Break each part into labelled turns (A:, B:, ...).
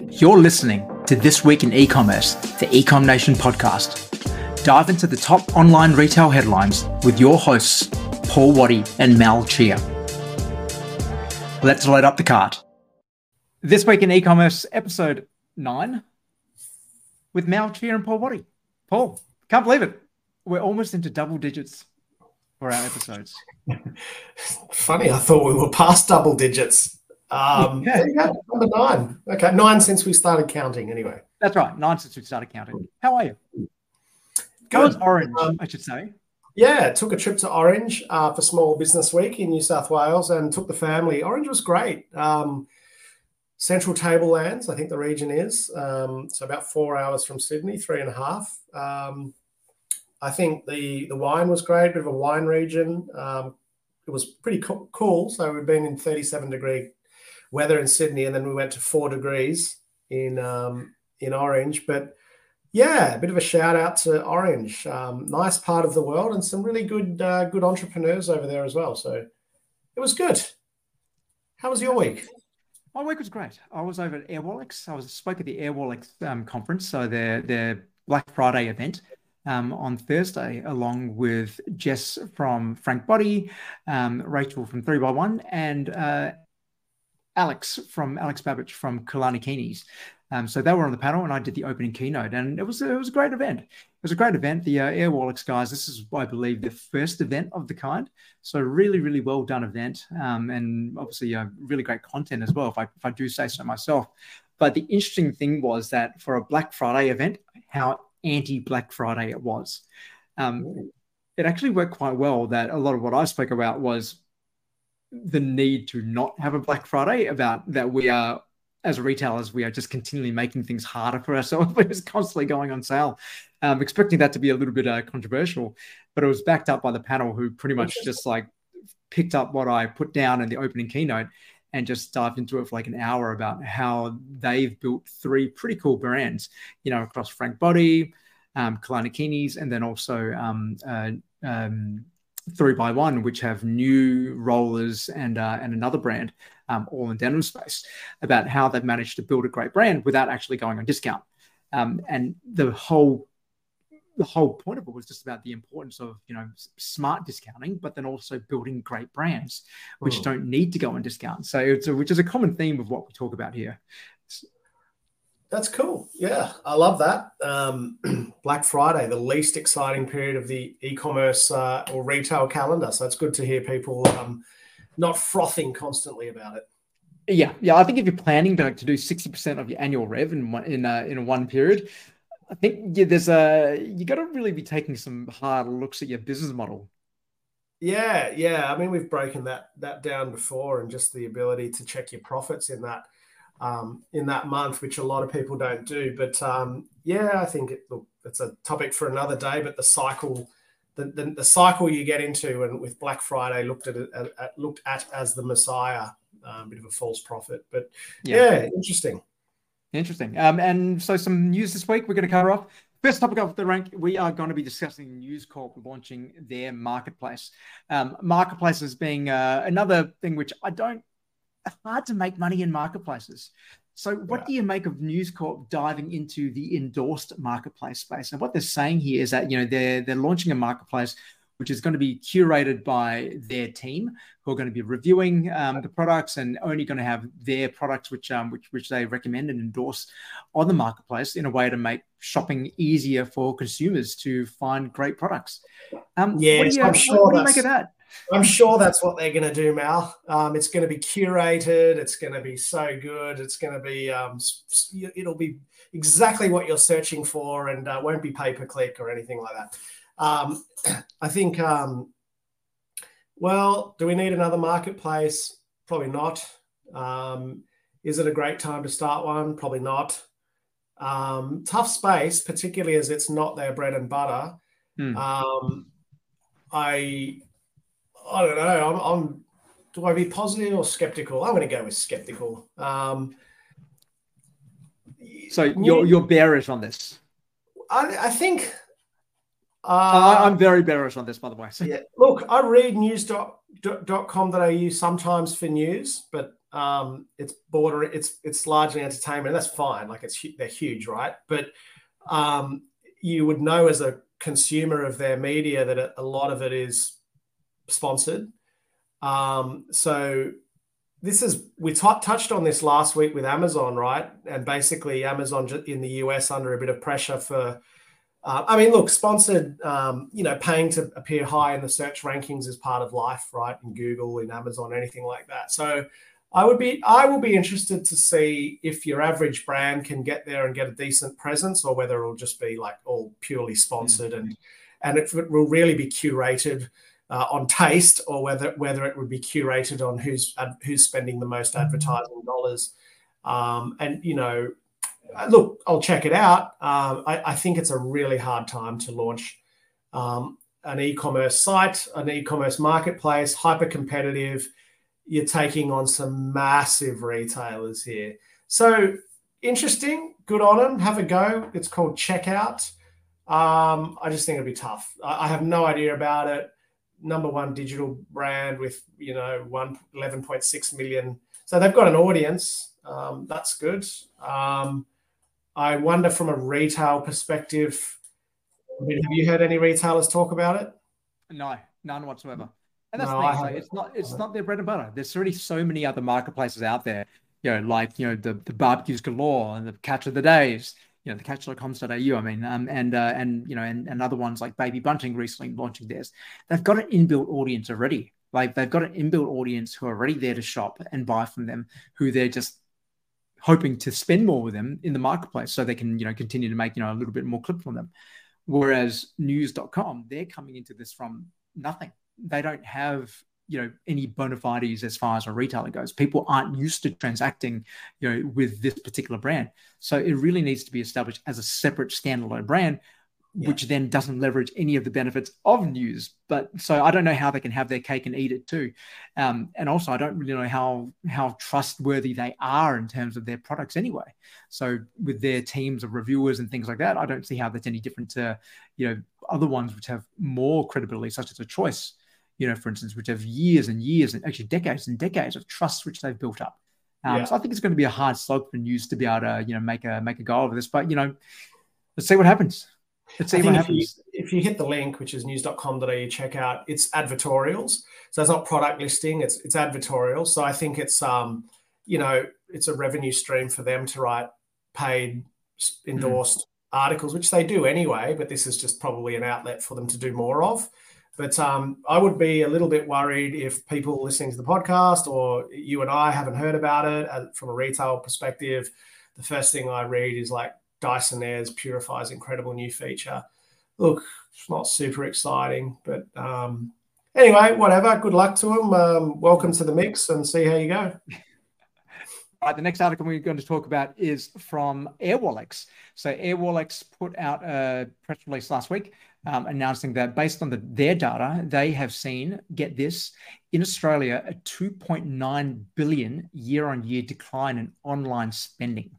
A: You're listening to This Week in E-Commerce, the Ecom Nation podcast. Dive into the top online retail headlines with your hosts, Paul Waddy and Mal Chia. Let's load up the cart. This Week in E-Commerce, episode 9, with Mal Chia and Paul Waddy. Paul, can't believe it. We're almost into double digits for our episodes.
B: Funny, I thought we were past double digits. Um, yeah, yeah, number nine. Okay, nine since we started counting. Anyway,
A: that's right. Nine since we started counting. How are you? Good. Orange, um, I should say.
B: Yeah, took a trip to Orange uh, for Small Business Week in New South Wales and took the family. Orange was great. Um, Central Tablelands, I think the region is. Um, so about four hours from Sydney, three and a half. Um, I think the the wine was great, bit of a wine region. Um, it was pretty co- cool. So we've been in 37 degree weather in Sydney, and then we went to four degrees in um, in Orange. But yeah, a bit of a shout out to Orange. Um, nice part of the world, and some really good uh, good entrepreneurs over there as well. So it was good. How was your week?
A: My week was great. I was over at Airwallex. I was spoke at the Airwallex um, conference, so their their Black Friday event. Um, on Thursday, along with Jess from Frank Body, um, Rachel from 3 by one and uh, Alex from Alex Babbage from Kulani. Um, so they were on the panel, and I did the opening keynote, and it was it was a great event. It was a great event. The uh, Airwallex guys, this is I believe the first event of the kind. So really, really well done event, um, and obviously uh, really great content as well. If I if I do say so myself. But the interesting thing was that for a Black Friday event, how anti Black Friday it was. Um, it actually worked quite well. That a lot of what I spoke about was the need to not have a Black Friday, about that we are as retailers, we are just continually making things harder for ourselves. We're just constantly going on sale. Um, expecting that to be a little bit uh, controversial, but it was backed up by the panel who pretty much just like picked up what I put down in the opening keynote and just dived into it for like an hour about how they've built three pretty cool brands, you know, across Frank Body, um, Kulani Kinis, and then also um, uh, um, three by one, which have new rollers and uh, and another brand, um, all in denim space, about how they've managed to build a great brand without actually going on discount. Um, and the whole the whole point of it was just about the importance of you know smart discounting, but then also building great brands which oh. don't need to go on discount. So it's a, which is a common theme of what we talk about here.
B: That's cool. Yeah, I love that. Um, Black Friday, the least exciting period of the e-commerce uh, or retail calendar. So it's good to hear people um, not frothing constantly about it.
A: Yeah, yeah. I think if you're planning to, to do sixty percent of your annual rev in one, in uh, in one period, I think yeah, there's a you got to really be taking some hard looks at your business model.
B: Yeah, yeah. I mean, we've broken that that down before, and just the ability to check your profits in that um, in that month, which a lot of people don't do. But um, yeah, I think it, look, it's a topic for another day. But the cycle, the, the, the cycle you get into, and with Black Friday looked at, at, looked at as the Messiah, a um, bit of a false prophet. But yeah, yeah interesting.
A: Interesting. Um, and so some news this week we're going to cover off. First topic off the rank, we are going to be discussing News Corp launching their marketplace. Um, marketplaces being uh, another thing which I don't hard to make money in marketplaces. So, what yeah. do you make of News Corp diving into the endorsed marketplace space? And what they're saying here is that you know they're they're launching a marketplace which is going to be curated by their team, who are going to be reviewing um, the products and only going to have their products which um, which which they recommend and endorse on the marketplace in a way to make shopping easier for consumers to find great products.
B: Um, do you, I'm sure what do you make of that? I'm sure that's what they're going to do, Mal. Um, it's going to be curated. It's going to be so good. It's going to be, um, it'll be exactly what you're searching for and uh, won't be pay per click or anything like that. Um, I think, um, well, do we need another marketplace? Probably not. Um, is it a great time to start one? Probably not. Um, tough space, particularly as it's not their bread and butter. Hmm. I I don't know. I'm, I'm do I be positive or skeptical? I'm going to go with skeptical. Um,
A: so you're you're bearish on this.
B: I, I think.
A: Uh, I'm very bearish on this, by the way.
B: So yeah. Look, I read news.com.au sometimes for news, but Um, it's border. It's it's largely entertainment. That's fine. Like it's they're huge, right? But um, you would know as a consumer of their media that a lot of it is sponsored. Um, so this is we t- touched on this last week with Amazon, right? And basically, Amazon in the US under a bit of pressure for. Uh, I mean, look, sponsored, um, you know, paying to appear high in the search rankings is part of life, right? In Google, in Amazon, anything like that. So, I would be, I will be interested to see if your average brand can get there and get a decent presence, or whether it'll just be like all purely sponsored mm-hmm. and and it will really be curated uh, on taste or whether whether it would be curated on who's who's spending the most advertising dollars. Um, and you know, uh, look, I'll check it out. Um, I, I, think it's a really hard time to launch um, an e-commerce site, an e-commerce marketplace, hyper competitive. You're taking on some massive retailers here, so interesting. Good on them. Have a go. It's called Checkout. Um, I just think it'd be tough. I, I have no idea about it number one digital brand with you know one 11.6 million. So they've got an audience. Um, that's good. Um, i wonder from a retail perspective have you heard any retailers talk about it?
A: No none whatsoever. And that's no, the thing like, it's not it's not their bread and butter. There's already so many other marketplaces out there you know like you know the, the barbecues galore and the catch of the days you know the catch.com.au i mean um, and uh, and you know and, and other ones like baby bunting recently launching theirs. They've got an inbuilt audience already. Like they've got an inbuilt audience who are already there to shop and buy from them who they're just hoping to spend more with them in the marketplace so they can you know continue to make you know a little bit more clip from them. Whereas news.com they're coming into this from nothing. They don't have you know any bona fides as far as a retailer goes. People aren't used to transacting you know with this particular brand. So it really needs to be established as a separate standalone brand yeah. which then doesn't leverage any of the benefits of news. But so i don't know how they can have their cake and eat it too. Um, and also i don't really know how how trustworthy they are in terms of their products anyway. So with their teams of reviewers and things like that i don't see how that's any different to you know other ones which have more credibility such as a choice you know, for instance, which have years and years and actually decades and decades of trust which they've built up. Um, yeah. So I think it's going to be a hard slog for news to be able to, you know, make a make a go of this. But you know, let's see what happens. Let's see what happens.
B: If you, if you, hit the link, which is news.com.au, check out it's advertorials. So it's not product listing, it's it's advertorial. So I think it's um, you know, it's a revenue stream for them to write paid endorsed mm. articles, which they do anyway, but this is just probably an outlet for them to do more of. But um, I would be a little bit worried if people listening to the podcast or you and I haven't heard about it uh, from a retail perspective. The first thing I read is like Dyson Airs purifies incredible new feature. Look, it's not super exciting, but um, anyway, whatever. Good luck to them. Um, welcome to the mix and see how you go.
A: Right, the next article we're going to talk about is from Airwallex. So Airwallex put out a press release last week um, announcing that based on the, their data, they have seen, get this, in Australia, a 2.9 billion year on year decline in online spending.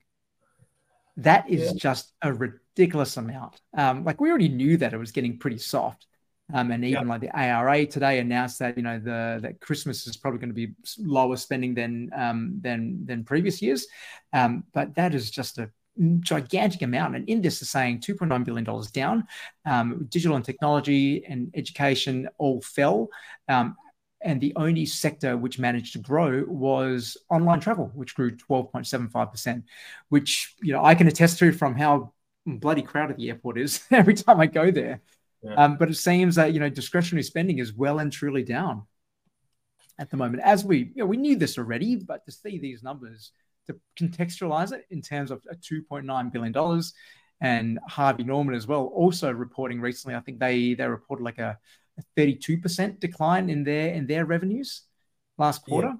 A: That is yeah. just a ridiculous amount. Um, like we already knew that it was getting pretty soft. Um, and even yeah. like the ARA today announced that you know the that Christmas is probably going to be lower spending than um, than than previous years, um, but that is just a gigantic amount. And in this is saying $2.9 billion down. Um, digital and technology and education all fell. Um, and the only sector which managed to grow was online travel, which grew 12.75%, which, you know, I can attest to from how bloody crowded the airport is every time I go there. Yeah. Um, but it seems that, you know, discretionary spending is well and truly down at the moment. As we, you know, we knew this already, but to see these numbers – to contextualize it in terms of a $2.9 billion. And Harvey Norman as well, also reporting recently, I think they they reported like a, a 32% decline in their in their revenues last quarter.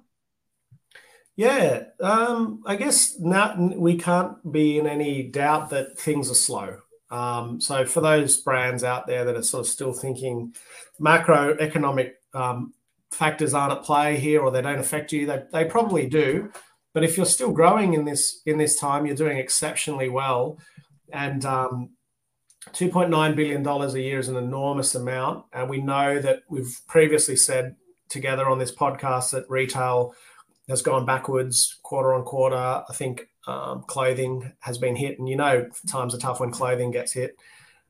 B: Yeah, yeah. Um, I guess not, we can't be in any doubt that things are slow. Um, so for those brands out there that are sort of still thinking macroeconomic um, factors aren't at play here or they don't affect you, they, they probably do. But if you're still growing in this in this time, you're doing exceptionally well. And um, 2.9 billion dollars a year is an enormous amount, and we know that we've previously said together on this podcast that retail has gone backwards quarter on quarter. I think um, clothing has been hit, and you know times are tough when clothing gets hit,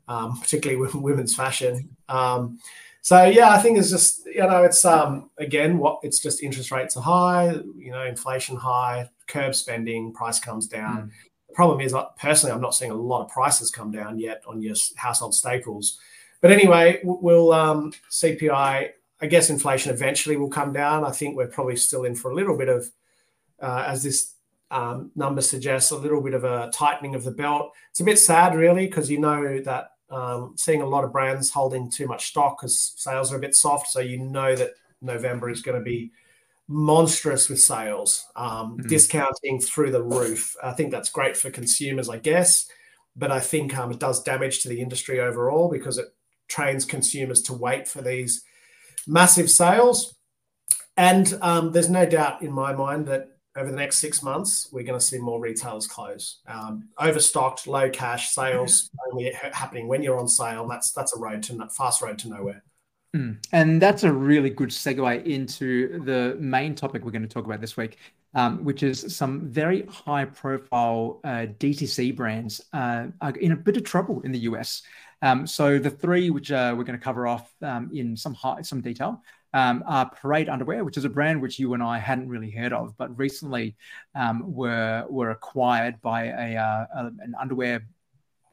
B: um, particularly with women's fashion. Um, so yeah, I think it's just you know it's um, again what it's just interest rates are high, you know inflation high, curb spending, price comes down. Mm. The problem is, personally, I'm not seeing a lot of prices come down yet on your household staples. But anyway, we'll um, CPI. I guess inflation eventually will come down. I think we're probably still in for a little bit of, uh, as this um, number suggests, a little bit of a tightening of the belt. It's a bit sad, really, because you know that um, seeing a lot of brands holding too much stock because sales are a bit soft. So you know that November is going to be monstrous with sales, um, mm-hmm. discounting through the roof. I think that's great for consumers, I guess, but I think um, it does damage to the industry overall because it trains consumers to wait for these massive sales. And um, there's no doubt in my mind that over the next six months, we're going to see more retailers close. Um, overstocked, low cash sales only happening when you're on sale. That's that's a road to fast road to nowhere.
A: Mm. And that's a really good segue into the main topic we're going to talk about this week, um, which is some very high profile uh, DTC brands uh, are in a bit of trouble in the US. Um, so the three which uh, we're going to cover off um, in some high, some detail um, are Parade Underwear, which is a brand which you and I hadn't really heard of, but recently um, were were acquired by a, uh, a, an underwear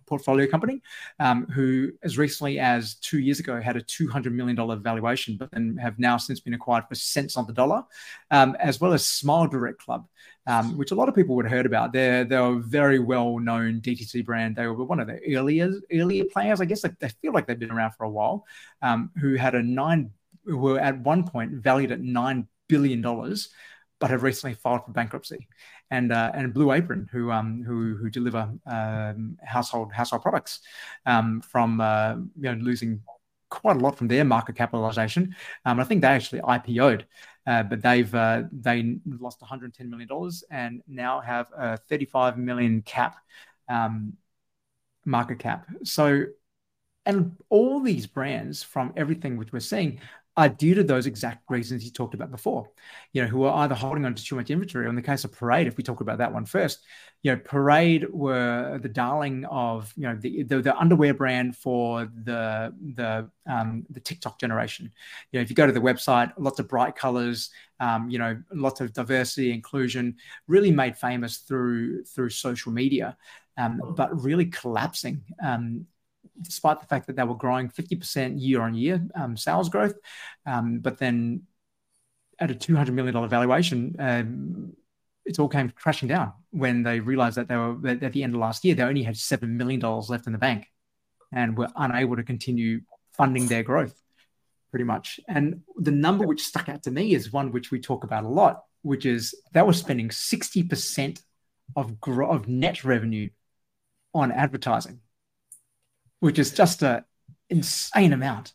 A: portfolio company um, who, as recently as two years ago, had a $200 million valuation, but then have now since been acquired for cents on the dollar, um, as well as Smile Direct Club, um, which a lot of people would have heard about. They're, they're a very well known DTC brand. They were one of the earlier, earlier players, I guess. They, they feel like they've been around for a while, um, who had a nine, were at one point valued at $9 billion but have recently filed for bankruptcy and uh, and Blue Apron, who um, who who deliver um, household household products um, from uh, you know losing quite a lot from their market capitalization. Um, I think they actually IPO'd, uh, but they've uh, they lost 110 million dollars and now have a 35 million cap um, market cap. So. And all these brands, from everything which we're seeing, are due to those exact reasons you talked about before. You know, who are either holding on to too much inventory. Or in the case of Parade, if we talk about that one first, you know, Parade were the darling of you know the the, the underwear brand for the the um, the TikTok generation. You know, if you go to the website, lots of bright colors, um, you know, lots of diversity, inclusion, really made famous through through social media. Um, but really collapsing um, despite the fact that they were growing 50% year on year um, sales growth. Um, but then at a $200 million valuation, um, it all came crashing down when they realized that they were at the end of last year, they only had $7 million left in the bank and were unable to continue funding their growth pretty much. And the number which stuck out to me is one which we talk about a lot, which is they were spending 60% of, gro- of net revenue on advertising which is just an insane amount.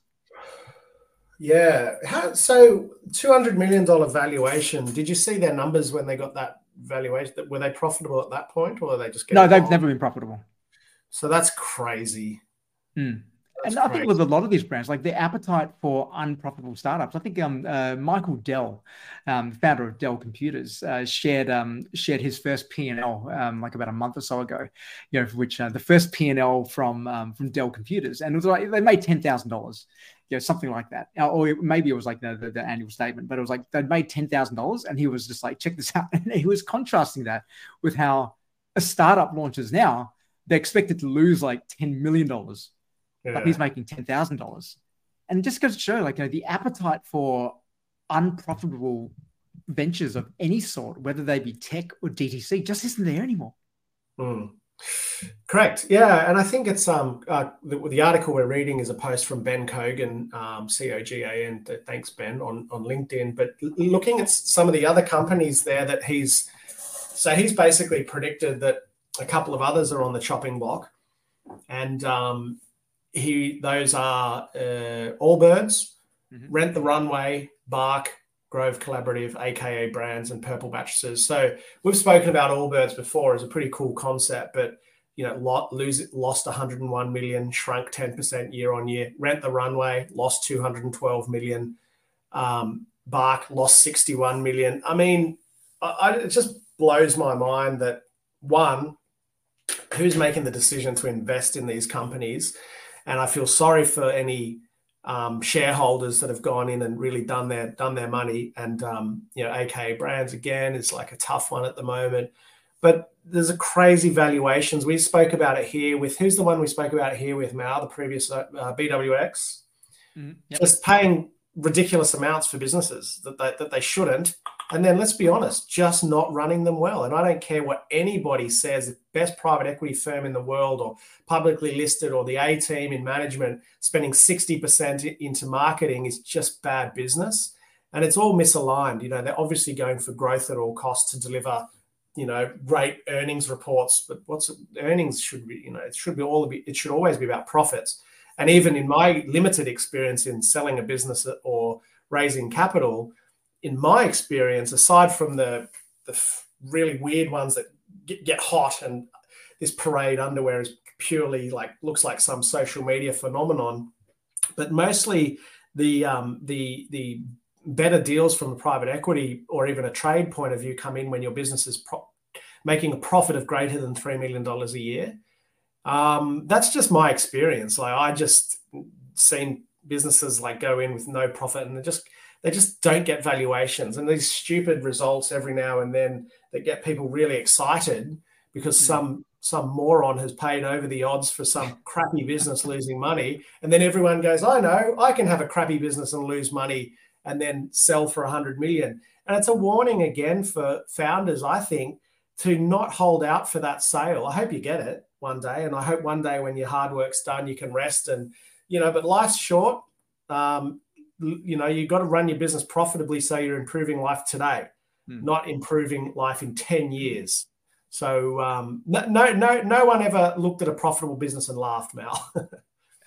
B: Yeah. How, so two hundred million dollar valuation. Did you see their numbers when they got that valuation? Were they profitable at that point, or are they just
A: no? They've never been profitable.
B: So that's crazy.
A: Mm and I think with a lot of these brands, like the appetite for unprofitable startups, I think um, uh, Michael Dell, um, founder of Dell Computers, uh, shared um, shared his first P and L um, like about a month or so ago. You know, which uh, the first P and L from um, from Dell Computers, and it was like they made ten thousand dollars, you know, something like that, uh, or maybe it was like the, the, the annual statement, but it was like they'd made ten thousand dollars, and he was just like, check this out, and he was contrasting that with how a startup launches now. They're expected to lose like ten million dollars yeah. but he's making ten thousand dollars. And it just goes to show, like, you know, the appetite for unprofitable ventures of any sort, whether they be tech or DTC, just isn't there anymore.
B: Mm. Correct. Yeah, and I think it's um uh, the, the, article we're reading is a post from Ben Cogan, um, C O G A N. Thanks, Ben, on on LinkedIn. But looking at some of the other companies there that he's so he's basically predicted that a couple of others are on the chopping block, and um, he those are uh, Allbirds, mm-hmm. Rent the Runway, Bark, Grove Collaborative, aka Brands, and Purple Mattresses. So we've spoken about Allbirds before as a pretty cool concept, but you know, lot, lose lost 101 million, shrunk 10% year on year. Rent the Runway lost 212 million. Um, Bark lost 61 million. I mean, I, it just blows my mind that one, who's making the decision to invest in these companies, and I feel sorry for any um, shareholders that have gone in and really done their done their money. And um, you know, AKA Brands again is like a tough one at the moment. But there's a crazy valuations. We spoke about it here with who's the one we spoke about here with Mal, the previous uh, BWX, mm-hmm. yep. just paying ridiculous amounts for businesses that they, that they shouldn't. And then let's be honest, just not running them well. And I don't care what anybody says, the best private equity firm in the world or publicly listed or the A team in management spending 60% into marketing is just bad business. And it's all misaligned. You know, they're obviously going for growth at all costs to deliver, you know, great earnings reports. But what's earnings should be, you know, it should be all be, it should always be about profits. And even in my limited experience in selling a business or raising capital, in my experience, aside from the the really weird ones that get, get hot and this parade underwear is purely like looks like some social media phenomenon, but mostly the um, the the better deals from a private equity or even a trade point of view come in when your business is pro- making a profit of greater than three million dollars a year. Um, that's just my experience. Like I just seen businesses like go in with no profit and they just they just don't get valuations and these stupid results every now and then that get people really excited because mm. some some moron has paid over the odds for some crappy business losing money and then everyone goes i know i can have a crappy business and lose money and then sell for 100 million and it's a warning again for founders i think to not hold out for that sale i hope you get it one day. And I hope one day when your hard work's done, you can rest and, you know, but life's short. Um, you know, you've got to run your business profitably so you're improving life today, hmm. not improving life in 10 years. So um, no, no, no, no one ever looked at a profitable business and laughed, Mal.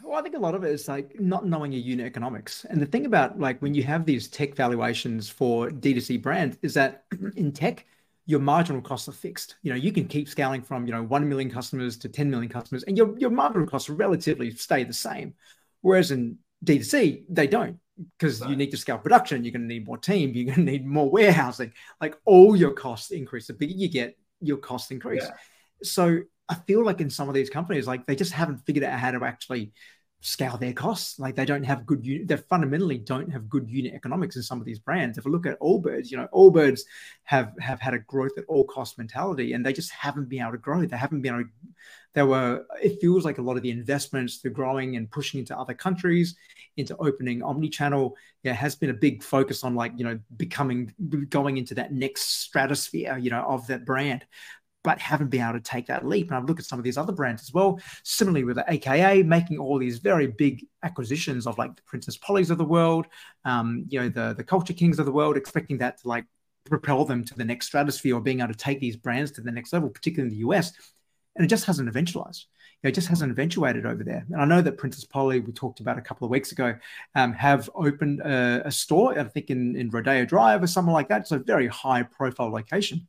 A: well, I think a lot of it is like not knowing your unit economics. And the thing about like when you have these tech valuations for D2C brands is that in tech, your marginal costs are fixed. You know, you can keep scaling from, you know, 1 million customers to 10 million customers and your, your marginal costs relatively stay the same. Whereas in D2C, they don't because you need to scale production. You're going to need more team. You're going to need more warehousing. Like all your costs increase. The bigger you get, your costs increase. Yeah. So I feel like in some of these companies, like they just haven't figured out how to actually scale their costs. Like they don't have good they fundamentally don't have good unit economics in some of these brands. If we look at Allbirds, you know, Allbirds have have had a growth at all cost mentality and they just haven't been able to grow. They haven't been able to, they were, it feels like a lot of the investments, the growing and pushing into other countries, into opening omni-channel, yeah, has been a big focus on like, you know, becoming going into that next stratosphere, you know, of that brand but haven't been able to take that leap. And I've looked at some of these other brands as well. Similarly with the AKA making all these very big acquisitions of like the Princess Pollys of the world, um, you know, the the Culture Kings of the world, expecting that to like propel them to the next stratosphere or being able to take these brands to the next level, particularly in the US. And it just hasn't eventualized. You know, it just hasn't eventuated over there. And I know that Princess Polly, we talked about a couple of weeks ago, um, have opened a, a, store, I think in, in Rodeo Drive or something like that. It's a very high profile location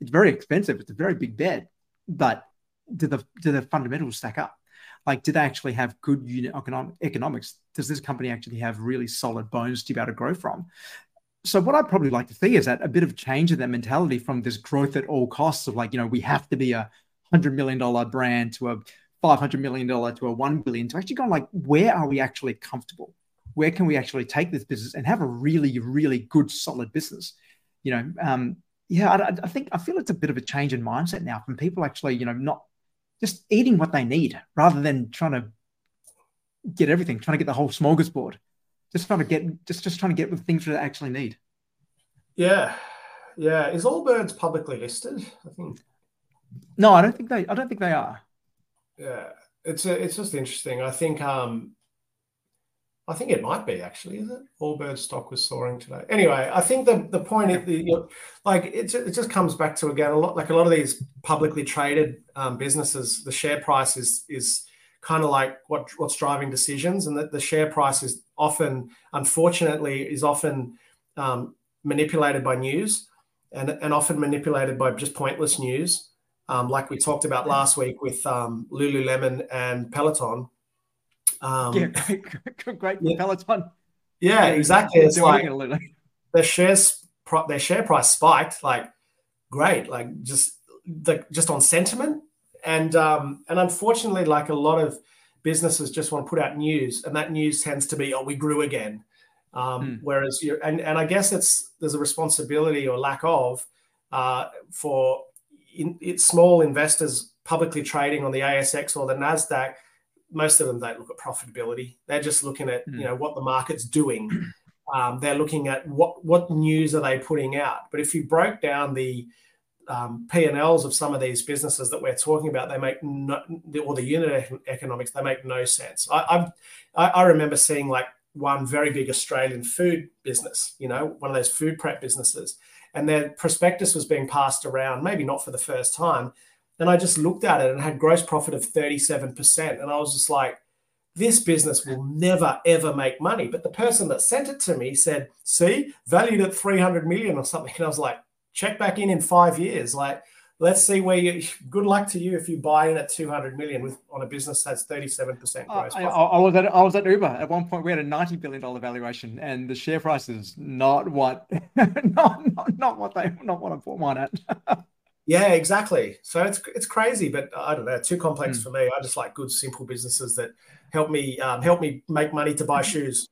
A: it's very expensive. It's a very big bet, but do the do the fundamentals stack up? Like, do they actually have good unit economic, economics? Does this company actually have really solid bones to be able to grow from? So, what I'd probably like to see is that a bit of change in that mentality from this growth at all costs of like, you know, we have to be a hundred million dollar brand to a five hundred million dollar to a one billion to actually go like, where are we actually comfortable? Where can we actually take this business and have a really, really good, solid business? You know, um, yeah, I, I, think I feel it's a bit of a change in mindset now from people actually, you know, not just eating what they need rather than trying to get everything, trying to get the whole smorgasbord. Just trying to get just just trying to get the things that they actually need.
B: Yeah, yeah. Is Allbirds publicly listed? I think.
A: No, I don't think they. I don't think they are.
B: Yeah, it's a, it's just interesting. I think um, I think it might be actually, is it? Allbird stock was soaring today. Anyway, I think the the point is, the, you know, like it, it just comes back to again a lot like a lot of these publicly traded um, businesses, the share price is is kind of like what what's driving decisions, and that the share price is often, unfortunately, is often um, manipulated by news, and and often manipulated by just pointless news, um, like we talked about last week with um, Lululemon and Peloton
A: um, yeah, great, yeah. Peloton.
B: Yeah, exactly. It's like the shares their share price spiked like great, like just the just on sentiment. And um, and unfortunately, like a lot of businesses just want to put out news, and that news tends to be, oh, we grew again. Um, mm. Whereas you and and I guess it's there's a responsibility or lack of uh, for in, it's small investors publicly trading on the ASX or the Nasdaq. Most of them don't look at profitability. They're just looking at mm. you know what the market's doing. Um, they're looking at what what news are they putting out. But if you broke down the um, P&Ls of some of these businesses that we're talking about, they make no, or the unit economics, they make no sense. I, I, I remember seeing like one very big Australian food business, you know, one of those food prep businesses, and their prospectus was being passed around, maybe not for the first time. And I just looked at it and had gross profit of 37%. And I was just like, this business will never ever make money. But the person that sent it to me said, see, valued at 300 million or something. And I was like, check back in in five years. Like, let's see where you. Good luck to you if you buy in at 200 million with on a business that's 37 percent gross.
A: I, I, was at I was at Uber at one point. We had a 90 billion dollar valuation, and the share price is not what not, not not what they not what I bought mine at.
B: Yeah, exactly. So it's it's crazy, but I don't know. Too complex mm. for me. I just like good, simple businesses that help me um, help me make money to buy shoes.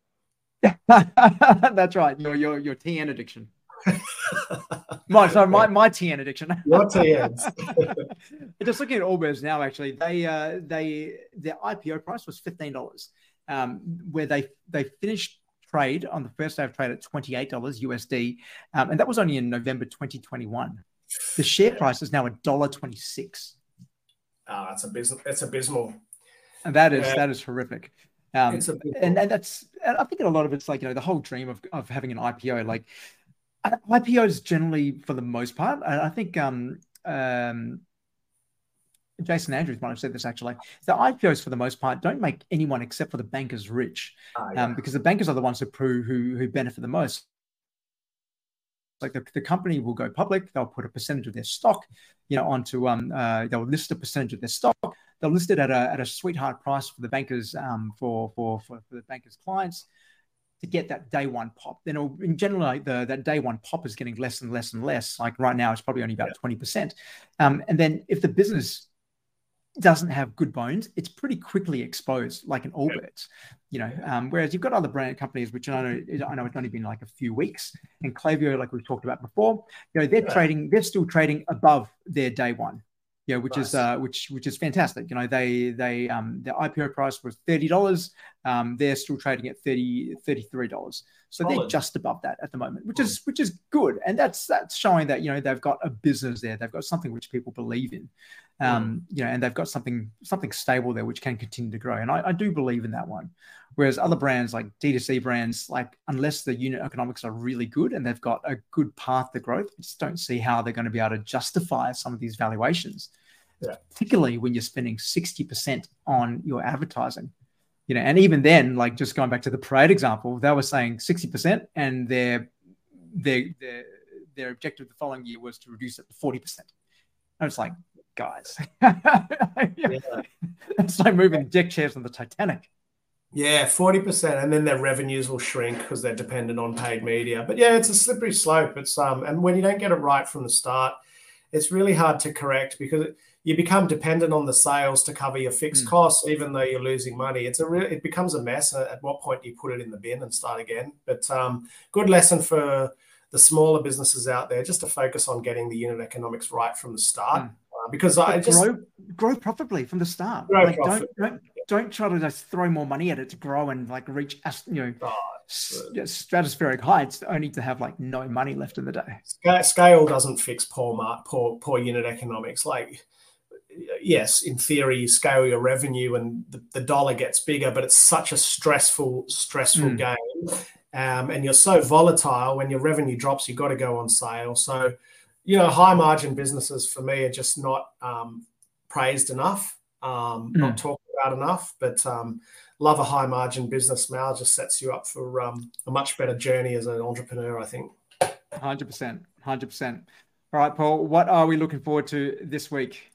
A: That's right. Your your your TN addiction my sorry, my my TN addiction.
B: Your TNs.
A: Just looking at Allbirds now, actually, they uh, they their IPO price was fifteen dollars, um, where they they finished trade on the first day of trade at twenty eight dollars USD, um, and that was only in November twenty twenty one. The share price is now a dollar twenty six.
B: Oh, that's abysmal. It's abysmal.
A: And that is yeah. that is horrific. Um, and, and that's and I think a lot of it's like you know the whole dream of, of having an IPO like IPOs generally, for the most part, I, think um, um, Jason Andrews might have said this actually. The IPOs, for the most part, don't make anyone except for the bankers rich, uh, yeah. um, because the bankers are the ones who prove who who benefit the most. Like the, the company will go public, they'll put a percentage of their stock, you know, onto um, uh, they'll list a percentage of their stock. They'll list it at a at a sweetheart price for the bankers um, for, for for for the bankers' clients to get that day one pop. Then in general, like the that day one pop is getting less and less and less. Like right now, it's probably only about twenty yeah. percent. Um, and then if the business doesn't have good bones, it's pretty quickly exposed, like an Allbirds, you know. Um, whereas you've got other brand companies, which I know I know it's only been like a few weeks, and Klaviyo, like we've talked about before, you know, they're yeah. trading, they're still trading above their day one yeah, which nice. is uh, which which is fantastic. You know, they they um, their IPO price was thirty dollars. Um, they're still trading at 30 dollars. So Solid. they're just above that at the moment, which is which is good, and that's that's showing that you know they've got a business there. They've got something which people believe in, um, mm. you know, and they've got something something stable there which can continue to grow. And I, I do believe in that one. Whereas other brands like D2C brands, like unless the unit economics are really good and they've got a good path to growth, I just don't see how they're going to be able to justify some of these valuations. Yeah. Particularly when you're spending 60% on your advertising. You know, and even then, like just going back to the parade example, they were saying 60% and their their their their objective the following year was to reduce it to 40%. I was like, guys, yeah. it's like moving deck chairs on the Titanic.
B: Yeah, 40%. And then their revenues will shrink because they're dependent on paid media. But yeah, it's a slippery slope. It's um and when you don't get it right from the start, it's really hard to correct because you become dependent on the sales to cover your fixed mm. costs, even though you're losing money. It's a real it becomes a mess. At what point do you put it in the bin and start again? But um, good lesson for the smaller businesses out there just to focus on getting the unit economics right from the start. Mm. Uh, because but I just
A: grow, grow profitably from the start. Like, don't, don't don't try to just throw more money at it to grow and like reach you know oh, stratospheric heights only to have like no money left in the day.
B: Scale doesn't fix poor mark poor poor unit economics. Like yes in theory you scale your revenue and the, the dollar gets bigger but it's such a stressful stressful mm. game. Um, and you're so volatile when your revenue drops you've got to go on sale. So you know high margin businesses for me are just not um, praised enough um, mm. not talked about enough. But um, love a high margin business, Mal, just sets you up for um, a much better journey as an entrepreneur, I think.
A: 100%. 100%. All right, Paul, what are we looking forward to this week?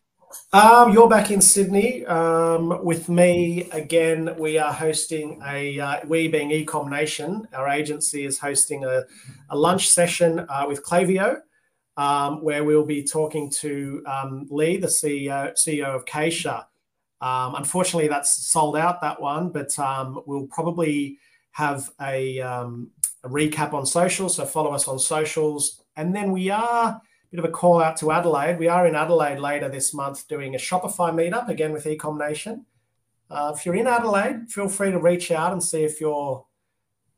B: Um, you're back in Sydney um, with me again. We are hosting a uh, we being Ecom Nation. Our agency is hosting a, a lunch session uh, with Klaviyo, um, where we'll be talking to um, Lee, the CEO CEO of Kaysha. Um, unfortunately, that's sold out that one, but um, we'll probably have a, a recap on social. So follow us on socials, and then we are a bit of a call out to Adelaide. We are in Adelaide later this month doing a Shopify meetup again with Ecom Nation. Uh, if you're in Adelaide, feel free to reach out and see if you're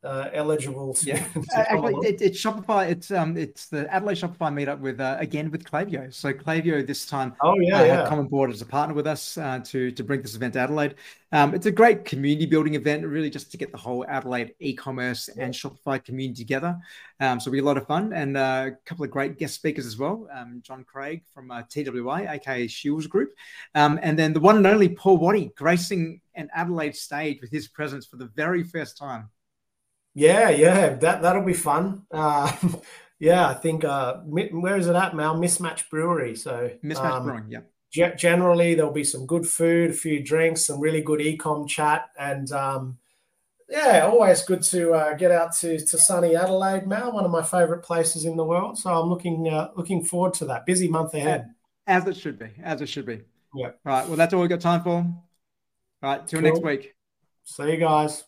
B: uh, eligible to.
A: Yeah, to actually, it, it's Shopify. It's um, it's the Adelaide Shopify meetup with uh, again with Klaviyo. So Klaviyo this time,
B: oh yeah, uh, yeah.
A: come on board as a partner with us uh, to to bring this event to Adelaide. Um, it's a great community building event, really, just to get the whole Adelaide e-commerce yeah. and Shopify community together. Um, so it'll be a lot of fun and uh, a couple of great guest speakers as well. Um, John Craig from uh, TWI, aka Shields Group, um, and then the one and only Paul Waddy gracing an Adelaide stage with his presence for the very first time.
B: Yeah, yeah, that that'll be fun. Uh, yeah, I think uh, where is it at, Mal? Mismatch Brewery. So
A: Mismatch um, Brewing, yeah.
B: G- generally, there'll be some good food, a few drinks, some really good ecom chat, and um, yeah, always good to uh, get out to to sunny Adelaide, Mal, one of my favourite places in the world. So I'm looking uh, looking forward to that busy month ahead.
A: As it should be, as it should be.
B: Yeah.
A: All right. Well, that's all we've got time for. All right. Till cool. next week.
B: See you guys.